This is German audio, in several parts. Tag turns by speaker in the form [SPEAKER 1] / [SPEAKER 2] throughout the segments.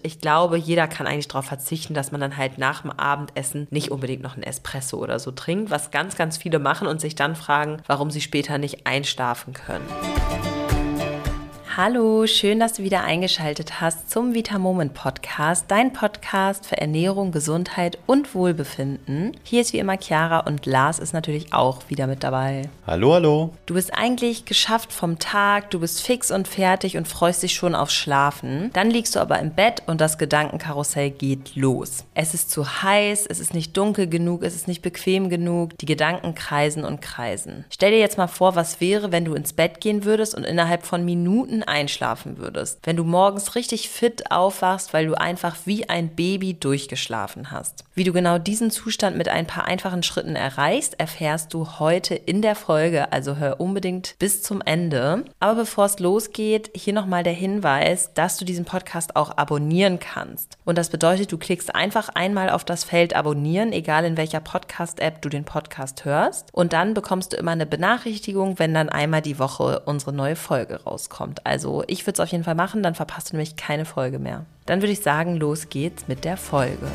[SPEAKER 1] Ich glaube, jeder kann eigentlich darauf verzichten, dass man dann halt nach dem Abendessen nicht unbedingt noch ein Espresso oder so trinkt, was ganz, ganz viele machen und sich dann fragen, warum sie später nicht einschlafen können. Hallo, schön, dass du wieder eingeschaltet hast zum Vita Moment Podcast, dein Podcast für Ernährung, Gesundheit und Wohlbefinden. Hier ist wie immer Chiara und Lars ist natürlich auch wieder mit dabei.
[SPEAKER 2] Hallo, hallo.
[SPEAKER 1] Du bist eigentlich geschafft vom Tag, du bist fix und fertig und freust dich schon aufs Schlafen. Dann liegst du aber im Bett und das Gedankenkarussell geht los. Es ist zu heiß, es ist nicht dunkel genug, es ist nicht bequem genug, die Gedanken kreisen und kreisen. Stell dir jetzt mal vor, was wäre, wenn du ins Bett gehen würdest und innerhalb von Minuten einschlafen würdest. Wenn du morgens richtig fit aufwachst, weil du einfach wie ein Baby durchgeschlafen hast. Wie du genau diesen Zustand mit ein paar einfachen Schritten erreichst, erfährst du heute in der Folge, also hör unbedingt bis zum Ende. Aber bevor es losgeht, hier nochmal der Hinweis, dass du diesen Podcast auch abonnieren kannst. Und das bedeutet, du klickst einfach einmal auf das Feld abonnieren, egal in welcher Podcast-App du den Podcast hörst. Und dann bekommst du immer eine Benachrichtigung, wenn dann einmal die Woche unsere neue Folge rauskommt. Also also ich würde es auf jeden Fall machen, dann verpasst du nämlich keine Folge mehr. Dann würde ich sagen, los geht's mit der Folge.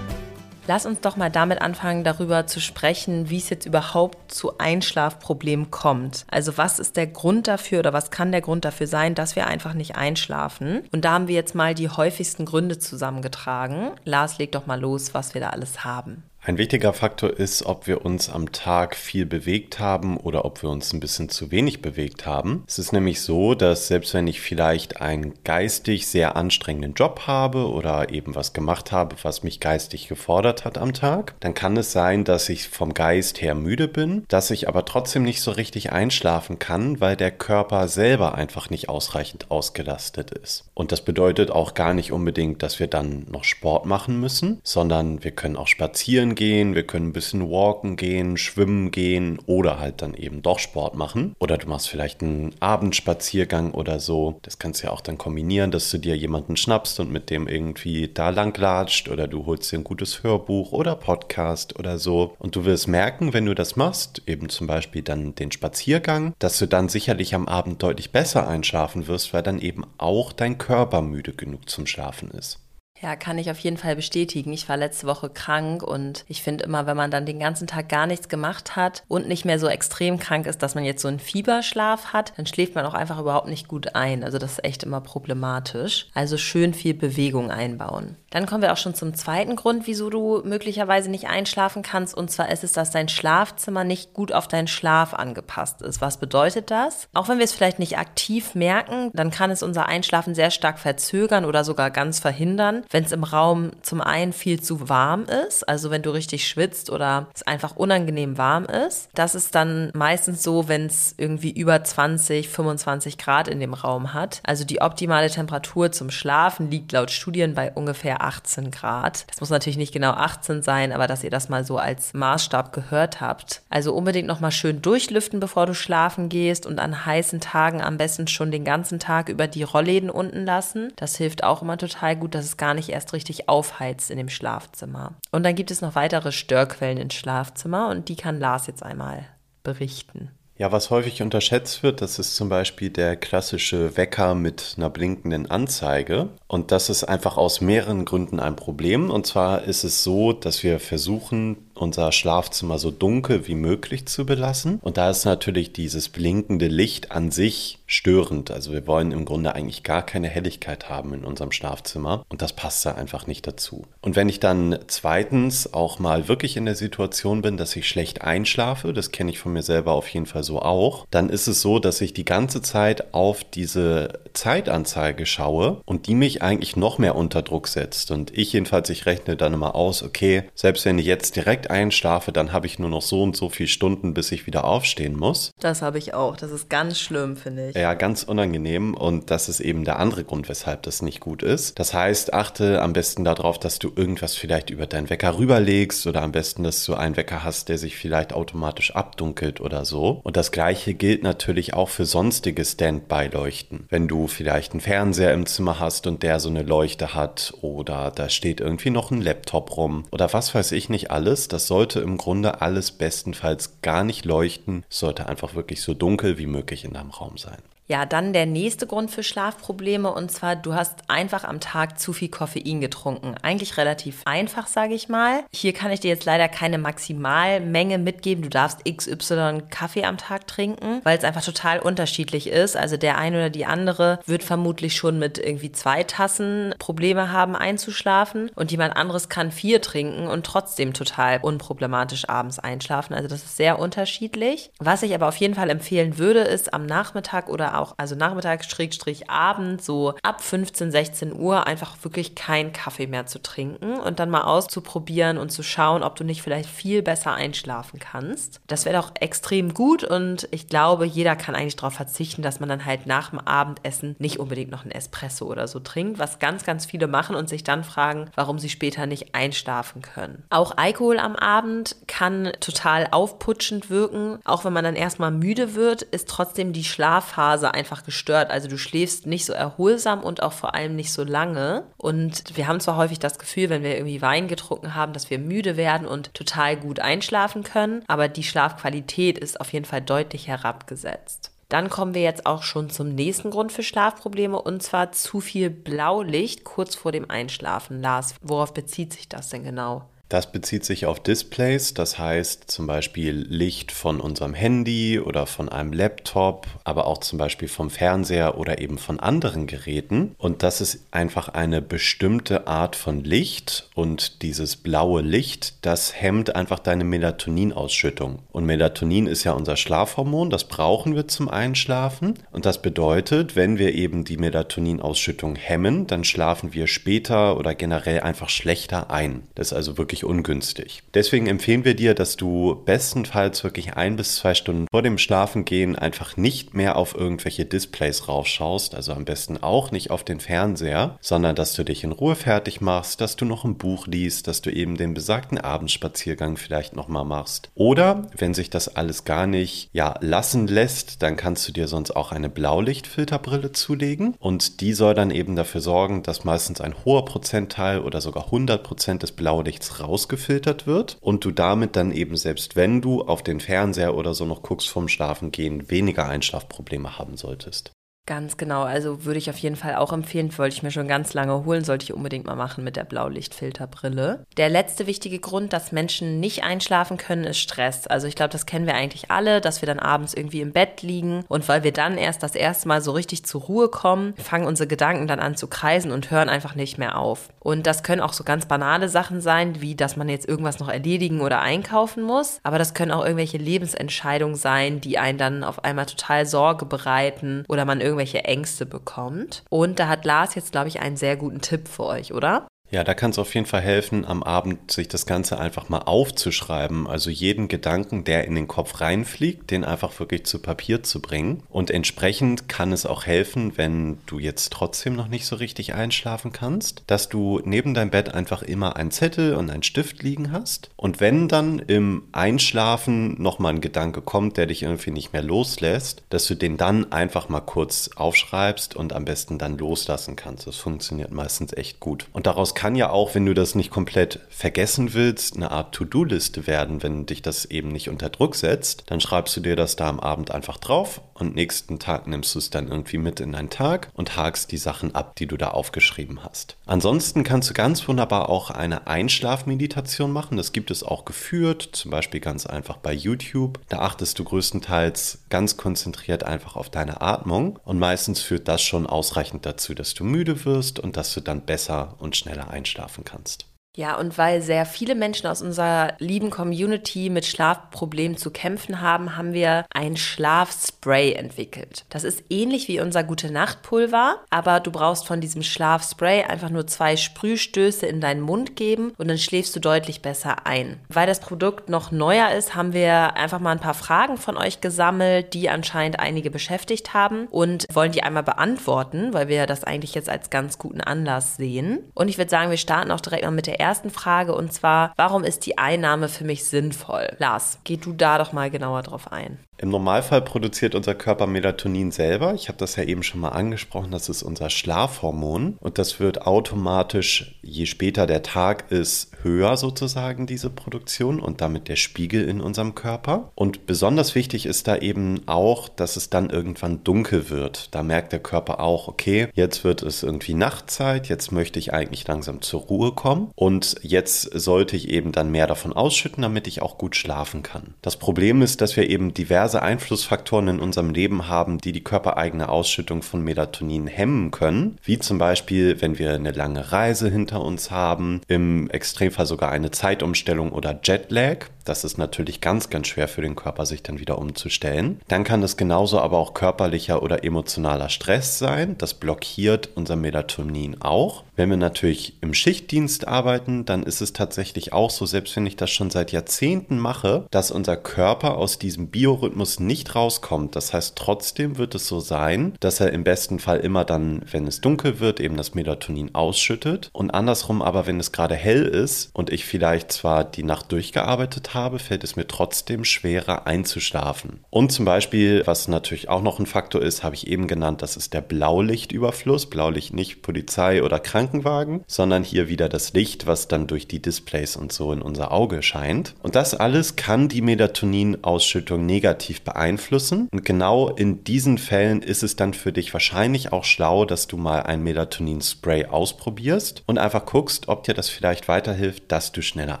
[SPEAKER 1] Lass uns doch mal damit anfangen, darüber zu sprechen, wie es jetzt überhaupt zu Einschlafproblemen kommt. Also was ist der Grund dafür oder was kann der Grund dafür sein, dass wir einfach nicht einschlafen? Und da haben wir jetzt mal die häufigsten Gründe zusammengetragen. Lars, leg doch mal los, was wir da alles haben.
[SPEAKER 2] Ein wichtiger Faktor ist, ob wir uns am Tag viel bewegt haben oder ob wir uns ein bisschen zu wenig bewegt haben. Es ist nämlich so, dass selbst wenn ich vielleicht einen geistig sehr anstrengenden Job habe oder eben was gemacht habe, was mich geistig gefordert hat am Tag, dann kann es sein, dass ich vom Geist her müde bin, dass ich aber trotzdem nicht so richtig einschlafen kann, weil der Körper selber einfach nicht ausreichend ausgelastet ist. Und das bedeutet auch gar nicht unbedingt, dass wir dann noch Sport machen müssen, sondern wir können auch spazieren gehen, wir können ein bisschen walken gehen, schwimmen gehen oder halt dann eben doch Sport machen. Oder du machst vielleicht einen Abendspaziergang oder so. Das kannst du ja auch dann kombinieren, dass du dir jemanden schnappst und mit dem irgendwie da lang latscht oder du holst dir ein gutes Hörbuch oder Podcast oder so. Und du wirst merken, wenn du das machst, eben zum Beispiel dann den Spaziergang, dass du dann sicherlich am Abend deutlich besser einschlafen wirst, weil dann eben auch dein Körper müde genug zum Schlafen ist.
[SPEAKER 1] Ja, kann ich auf jeden Fall bestätigen. Ich war letzte Woche krank und ich finde immer, wenn man dann den ganzen Tag gar nichts gemacht hat und nicht mehr so extrem krank ist, dass man jetzt so einen Fieberschlaf hat, dann schläft man auch einfach überhaupt nicht gut ein. Also das ist echt immer problematisch. Also schön viel Bewegung einbauen. Dann kommen wir auch schon zum zweiten Grund, wieso du möglicherweise nicht einschlafen kannst. Und zwar ist es, dass dein Schlafzimmer nicht gut auf deinen Schlaf angepasst ist. Was bedeutet das? Auch wenn wir es vielleicht nicht aktiv merken, dann kann es unser Einschlafen sehr stark verzögern oder sogar ganz verhindern wenn es im Raum zum einen viel zu warm ist, also wenn du richtig schwitzt oder es einfach unangenehm warm ist. Das ist dann meistens so, wenn es irgendwie über 20, 25 Grad in dem Raum hat. Also die optimale Temperatur zum Schlafen liegt laut Studien bei ungefähr 18 Grad. Das muss natürlich nicht genau 18 sein, aber dass ihr das mal so als Maßstab gehört habt. Also unbedingt nochmal schön durchlüften, bevor du schlafen gehst und an heißen Tagen am besten schon den ganzen Tag über die Rollläden unten lassen. Das hilft auch immer total gut, dass es gar nicht erst richtig aufheizt in dem Schlafzimmer. Und dann gibt es noch weitere Störquellen ins Schlafzimmer und die kann Lars jetzt einmal berichten.
[SPEAKER 2] Ja, was häufig unterschätzt wird, das ist zum Beispiel der klassische Wecker mit einer blinkenden Anzeige. Und das ist einfach aus mehreren Gründen ein Problem. Und zwar ist es so, dass wir versuchen, unser Schlafzimmer so dunkel wie möglich zu belassen. Und da ist natürlich dieses blinkende Licht an sich störend. Also wir wollen im Grunde eigentlich gar keine Helligkeit haben in unserem Schlafzimmer und das passt da einfach nicht dazu. Und wenn ich dann zweitens auch mal wirklich in der Situation bin, dass ich schlecht einschlafe, das kenne ich von mir selber auf jeden Fall so auch, dann ist es so, dass ich die ganze Zeit auf diese Zeitanzeige schaue und die mich eigentlich noch mehr unter Druck setzt. Und ich jedenfalls, ich rechne dann immer aus, okay, selbst wenn ich jetzt direkt einschlafe, dann habe ich nur noch so und so viele Stunden, bis ich wieder aufstehen muss.
[SPEAKER 1] Das habe ich auch. Das ist ganz schlimm, finde ich.
[SPEAKER 2] Ja, ganz unangenehm. Und das ist eben der andere Grund, weshalb das nicht gut ist. Das heißt, achte am besten darauf, dass du irgendwas vielleicht über deinen Wecker rüberlegst oder am besten, dass du einen Wecker hast, der sich vielleicht automatisch abdunkelt oder so. Und das gleiche gilt natürlich auch für sonstige Standby-Leuchten. Wenn du vielleicht einen Fernseher im Zimmer hast und der so eine Leuchte hat oder da steht irgendwie noch ein Laptop rum oder was weiß ich nicht alles, das sollte im Grunde alles bestenfalls gar nicht leuchten, sollte einfach wirklich so dunkel wie möglich in deinem Raum sein.
[SPEAKER 1] Ja, dann der nächste Grund für Schlafprobleme und zwar, du hast einfach am Tag zu viel Koffein getrunken. Eigentlich relativ einfach, sage ich mal. Hier kann ich dir jetzt leider keine Maximalmenge mitgeben. Du darfst XY Kaffee am Tag trinken, weil es einfach total unterschiedlich ist. Also der eine oder die andere wird vermutlich schon mit irgendwie zwei Tassen Probleme haben einzuschlafen und jemand anderes kann vier trinken und trotzdem total unproblematisch abends einschlafen. Also das ist sehr unterschiedlich. Was ich aber auf jeden Fall empfehlen würde, ist am Nachmittag oder auch, also Nachmittag, Schrägstrich, Abend, so ab 15, 16 Uhr einfach wirklich keinen Kaffee mehr zu trinken und dann mal auszuprobieren und zu schauen, ob du nicht vielleicht viel besser einschlafen kannst. Das wäre doch extrem gut und ich glaube, jeder kann eigentlich darauf verzichten, dass man dann halt nach dem Abendessen nicht unbedingt noch ein Espresso oder so trinkt, was ganz, ganz viele machen und sich dann fragen, warum sie später nicht einschlafen können. Auch Alkohol am Abend kann total aufputschend wirken. Auch wenn man dann erstmal müde wird, ist trotzdem die Schlafphase Phase einfach gestört. Also du schläfst nicht so erholsam und auch vor allem nicht so lange. Und wir haben zwar häufig das Gefühl, wenn wir irgendwie Wein getrunken haben, dass wir müde werden und total gut einschlafen können, aber die Schlafqualität ist auf jeden Fall deutlich herabgesetzt. Dann kommen wir jetzt auch schon zum nächsten Grund für Schlafprobleme und zwar zu viel Blaulicht kurz vor dem Einschlafen. Lars, worauf bezieht sich das denn genau?
[SPEAKER 2] Das bezieht sich auf Displays, das heißt zum Beispiel Licht von unserem Handy oder von einem Laptop, aber auch zum Beispiel vom Fernseher oder eben von anderen Geräten. Und das ist einfach eine bestimmte Art von Licht und dieses blaue Licht, das hemmt einfach deine Melatoninausschüttung. Und Melatonin ist ja unser Schlafhormon, das brauchen wir zum Einschlafen. Und das bedeutet, wenn wir eben die Melatoninausschüttung hemmen, dann schlafen wir später oder generell einfach schlechter ein. Das ist also wirklich wirklich ungünstig. Deswegen empfehlen wir dir, dass du bestenfalls wirklich ein bis zwei Stunden vor dem Schlafengehen einfach nicht mehr auf irgendwelche Displays raufschaust, also am besten auch nicht auf den Fernseher, sondern dass du dich in Ruhe fertig machst, dass du noch ein Buch liest, dass du eben den besagten Abendspaziergang vielleicht nochmal machst. Oder wenn sich das alles gar nicht ja lassen lässt, dann kannst du dir sonst auch eine Blaulichtfilterbrille zulegen und die soll dann eben dafür sorgen, dass meistens ein hoher Prozentteil oder sogar 100 Prozent des Blaulichts rausgefiltert wird und du damit dann eben selbst wenn du auf den Fernseher oder so noch guckst vom Schlafengehen weniger Einschlafprobleme haben solltest.
[SPEAKER 1] Ganz genau, also würde ich auf jeden Fall auch empfehlen, wollte ich mir schon ganz lange holen, sollte ich unbedingt mal machen mit der Blaulichtfilterbrille. Der letzte wichtige Grund, dass Menschen nicht einschlafen können, ist Stress. Also ich glaube, das kennen wir eigentlich alle, dass wir dann abends irgendwie im Bett liegen und weil wir dann erst das erste Mal so richtig zur Ruhe kommen, fangen unsere Gedanken dann an zu kreisen und hören einfach nicht mehr auf. Und das können auch so ganz banale Sachen sein, wie dass man jetzt irgendwas noch erledigen oder einkaufen muss, aber das können auch irgendwelche Lebensentscheidungen sein, die einen dann auf einmal total Sorge bereiten oder man irgendwie irgendwelche Ängste bekommt. Und da hat Lars jetzt, glaube ich, einen sehr guten Tipp für euch, oder?
[SPEAKER 2] Ja, da kann es auf jeden Fall helfen, am Abend sich das Ganze einfach mal aufzuschreiben. Also jeden Gedanken, der in den Kopf reinfliegt, den einfach wirklich zu Papier zu bringen. Und entsprechend kann es auch helfen, wenn du jetzt trotzdem noch nicht so richtig einschlafen kannst, dass du neben deinem Bett einfach immer einen Zettel und einen Stift liegen hast. Und wenn dann im Einschlafen nochmal ein Gedanke kommt, der dich irgendwie nicht mehr loslässt, dass du den dann einfach mal kurz aufschreibst und am besten dann loslassen kannst. Das funktioniert meistens echt gut. Und daraus kann ja auch, wenn du das nicht komplett vergessen willst, eine Art To-Do-Liste werden, wenn dich das eben nicht unter Druck setzt. Dann schreibst du dir das da am Abend einfach drauf und nächsten Tag nimmst du es dann irgendwie mit in deinen Tag und hakst die Sachen ab, die du da aufgeschrieben hast. Ansonsten kannst du ganz wunderbar auch eine Einschlafmeditation machen. Das gibt es auch geführt, zum Beispiel ganz einfach bei YouTube. Da achtest du größtenteils ganz konzentriert einfach auf deine Atmung und meistens führt das schon ausreichend dazu, dass du müde wirst und dass du dann besser und schneller einschlafen kannst.
[SPEAKER 1] Ja, und weil sehr viele Menschen aus unserer lieben Community mit Schlafproblemen zu kämpfen haben, haben wir ein Schlafspray entwickelt. Das ist ähnlich wie unser Gute Nacht Pulver, aber du brauchst von diesem Schlafspray einfach nur zwei Sprühstöße in deinen Mund geben und dann schläfst du deutlich besser ein. Weil das Produkt noch neuer ist, haben wir einfach mal ein paar Fragen von euch gesammelt, die anscheinend einige beschäftigt haben und wollen die einmal beantworten, weil wir das eigentlich jetzt als ganz guten Anlass sehen. Und ich würde sagen, wir starten auch direkt mal mit der ersten Frage und zwar, warum ist die Einnahme für mich sinnvoll? Lars, geh du da doch mal genauer drauf ein.
[SPEAKER 2] Im Normalfall produziert unser Körper Melatonin selber. Ich habe das ja eben schon mal angesprochen, das ist unser Schlafhormon und das wird automatisch, je später der Tag ist, höher sozusagen diese Produktion und damit der Spiegel in unserem Körper. Und besonders wichtig ist da eben auch, dass es dann irgendwann dunkel wird. Da merkt der Körper auch, okay, jetzt wird es irgendwie Nachtzeit, jetzt möchte ich eigentlich langsam zur Ruhe kommen und jetzt sollte ich eben dann mehr davon ausschütten, damit ich auch gut schlafen kann. Das Problem ist, dass wir eben diverse diverse Einflussfaktoren in unserem Leben haben, die die körpereigene Ausschüttung von Melatonin hemmen können, wie zum Beispiel, wenn wir eine lange Reise hinter uns haben, im Extremfall sogar eine Zeitumstellung oder Jetlag. Das ist natürlich ganz, ganz schwer für den Körper, sich dann wieder umzustellen. Dann kann es genauso aber auch körperlicher oder emotionaler Stress sein. Das blockiert unser Melatonin auch. Wenn wir natürlich im Schichtdienst arbeiten, dann ist es tatsächlich auch so, selbst wenn ich das schon seit Jahrzehnten mache, dass unser Körper aus diesem Biorhythmus nicht rauskommt. Das heißt, trotzdem wird es so sein, dass er im besten Fall immer dann, wenn es dunkel wird, eben das Melatonin ausschüttet. Und andersrum aber, wenn es gerade hell ist und ich vielleicht zwar die Nacht durchgearbeitet habe, habe, fällt es mir trotzdem schwerer einzuschlafen. Und zum Beispiel, was natürlich auch noch ein Faktor ist, habe ich eben genannt, das ist der Blaulichtüberfluss. Blaulicht nicht Polizei oder Krankenwagen, sondern hier wieder das Licht, was dann durch die Displays und so in unser Auge scheint. Und das alles kann die Melatonin-Ausschüttung negativ beeinflussen. Und genau in diesen Fällen ist es dann für dich wahrscheinlich auch schlau, dass du mal ein Melatonin-Spray ausprobierst und einfach guckst, ob dir das vielleicht weiterhilft, dass du schneller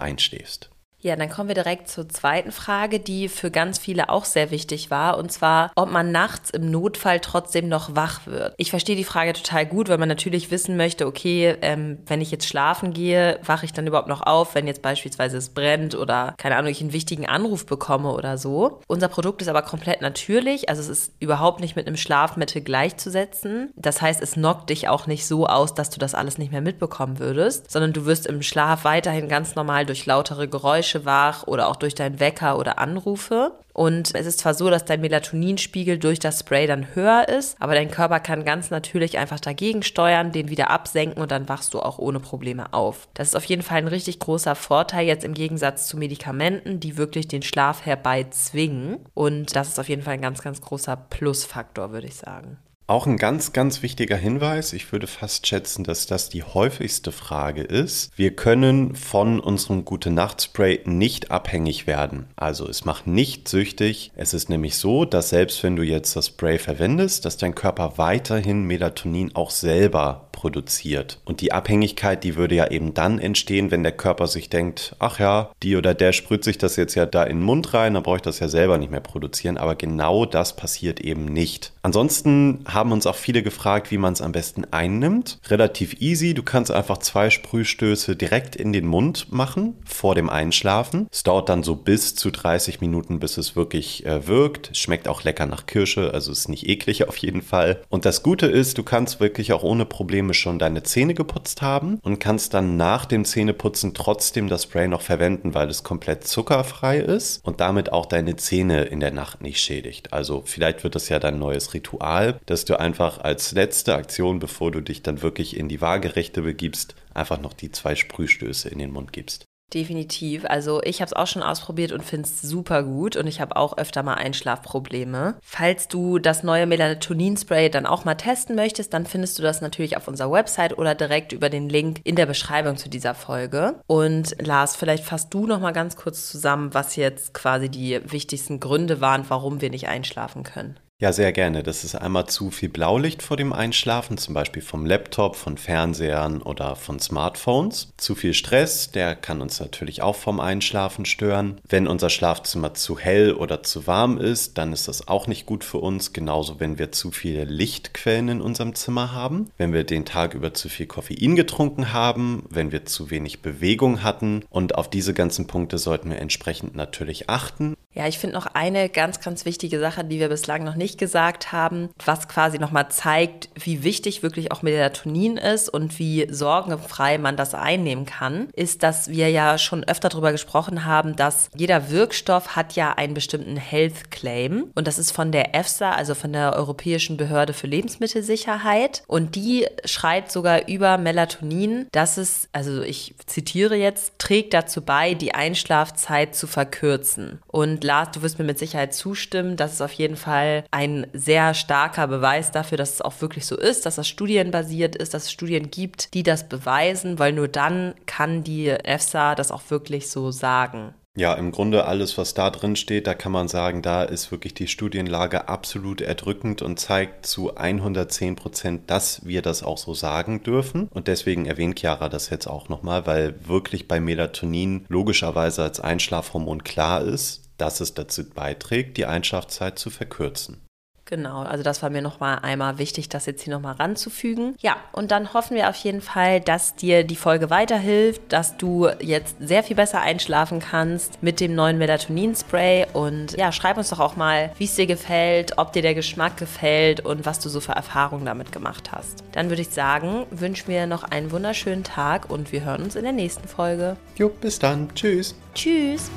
[SPEAKER 2] einschläfst.
[SPEAKER 1] Ja, dann kommen wir direkt zur zweiten Frage, die für ganz viele auch sehr wichtig war, und zwar, ob man nachts im Notfall trotzdem noch wach wird. Ich verstehe die Frage total gut, weil man natürlich wissen möchte, okay, ähm, wenn ich jetzt schlafen gehe, wache ich dann überhaupt noch auf, wenn jetzt beispielsweise es brennt oder keine Ahnung, ich einen wichtigen Anruf bekomme oder so. Unser Produkt ist aber komplett natürlich, also es ist überhaupt nicht mit einem Schlafmittel gleichzusetzen. Das heißt, es knockt dich auch nicht so aus, dass du das alles nicht mehr mitbekommen würdest, sondern du wirst im Schlaf weiterhin ganz normal durch lautere Geräusche Geräusche wach oder auch durch deinen Wecker oder Anrufe. Und es ist zwar so, dass dein Melatoninspiegel durch das Spray dann höher ist, aber dein Körper kann ganz natürlich einfach dagegen steuern, den wieder absenken und dann wachst du auch ohne Probleme auf. Das ist auf jeden Fall ein richtig großer Vorteil jetzt im Gegensatz zu Medikamenten, die wirklich den Schlaf herbeizwingen. Und das ist auf jeden Fall ein ganz, ganz großer Plusfaktor, würde ich sagen.
[SPEAKER 2] Auch ein ganz, ganz wichtiger Hinweis. Ich würde fast schätzen, dass das die häufigste Frage ist. Wir können von unserem Gute-Nacht-Spray nicht abhängig werden. Also es macht nicht süchtig. Es ist nämlich so, dass selbst wenn du jetzt das Spray verwendest, dass dein Körper weiterhin Melatonin auch selber produziert. Und die Abhängigkeit, die würde ja eben dann entstehen, wenn der Körper sich denkt, ach ja, die oder der sprüht sich das jetzt ja da in den Mund rein, dann brauche ich das ja selber nicht mehr produzieren. Aber genau das passiert eben nicht. Ansonsten haben uns auch viele gefragt, wie man es am besten einnimmt. Relativ easy. Du kannst einfach zwei Sprühstöße direkt in den Mund machen vor dem Einschlafen. Es dauert dann so bis zu 30 Minuten, bis es wirklich äh, wirkt. Es schmeckt auch lecker nach Kirsche, also ist nicht eklig auf jeden Fall. Und das Gute ist, du kannst wirklich auch ohne Probleme Probleme schon deine Zähne geputzt haben und kannst dann nach dem Zähneputzen trotzdem das Spray noch verwenden, weil es komplett zuckerfrei ist und damit auch deine Zähne in der Nacht nicht schädigt. Also vielleicht wird das ja dein neues Ritual, dass du einfach als letzte Aktion, bevor du dich dann wirklich in die Waagerechte begibst, einfach noch die zwei Sprühstöße in den Mund gibst.
[SPEAKER 1] Definitiv. Also ich habe es auch schon ausprobiert und finde es super gut und ich habe auch öfter mal Einschlafprobleme. Falls du das neue Melatonin-Spray dann auch mal testen möchtest, dann findest du das natürlich auf unserer Website oder direkt über den Link in der Beschreibung zu dieser Folge. Und Lars, vielleicht fasst du noch mal ganz kurz zusammen, was jetzt quasi die wichtigsten Gründe waren, warum wir nicht einschlafen können.
[SPEAKER 2] Ja, sehr gerne. Das ist einmal zu viel Blaulicht vor dem Einschlafen, zum Beispiel vom Laptop, von Fernsehern oder von Smartphones. Zu viel Stress, der kann uns natürlich auch vom Einschlafen stören. Wenn unser Schlafzimmer zu hell oder zu warm ist, dann ist das auch nicht gut für uns. Genauso, wenn wir zu viele Lichtquellen in unserem Zimmer haben. Wenn wir den Tag über zu viel Koffein getrunken haben, wenn wir zu wenig Bewegung hatten. Und auf diese ganzen Punkte sollten wir entsprechend natürlich achten.
[SPEAKER 1] Ja, ich finde noch eine ganz, ganz wichtige Sache, die wir bislang noch nicht gesagt haben, was quasi nochmal zeigt, wie wichtig wirklich auch Melatonin ist und wie sorgenfrei man das einnehmen kann, ist, dass wir ja schon öfter darüber gesprochen haben, dass jeder Wirkstoff hat ja einen bestimmten Health Claim und das ist von der EFSA, also von der Europäischen Behörde für Lebensmittelsicherheit und die schreibt sogar über Melatonin, dass es, also ich zitiere jetzt, trägt dazu bei, die Einschlafzeit zu verkürzen. Und Lars, du wirst mir mit Sicherheit zustimmen, das ist auf jeden Fall ein sehr starker Beweis dafür, dass es auch wirklich so ist, dass das studienbasiert ist, dass es Studien gibt, die das beweisen, weil nur dann kann die EFSA das auch wirklich so sagen.
[SPEAKER 2] Ja, im Grunde alles, was da drin steht, da kann man sagen, da ist wirklich die Studienlage absolut erdrückend und zeigt zu 110 Prozent, dass wir das auch so sagen dürfen. Und deswegen erwähnt Chiara das jetzt auch nochmal, weil wirklich bei Melatonin logischerweise als Einschlafhormon klar ist, dass es dazu beiträgt, die Einschlafzeit zu verkürzen.
[SPEAKER 1] Genau, also das war mir nochmal einmal wichtig, das jetzt hier nochmal ranzufügen. Ja, und dann hoffen wir auf jeden Fall, dass dir die Folge weiterhilft, dass du jetzt sehr viel besser einschlafen kannst mit dem neuen Melatonin-Spray. Und ja, schreib uns doch auch mal, wie es dir gefällt, ob dir der Geschmack gefällt und was du so für Erfahrungen damit gemacht hast. Dann würde ich sagen, wünsch mir noch einen wunderschönen Tag und wir hören uns in der nächsten Folge.
[SPEAKER 2] Jo, bis dann. Tschüss.
[SPEAKER 1] Tschüss.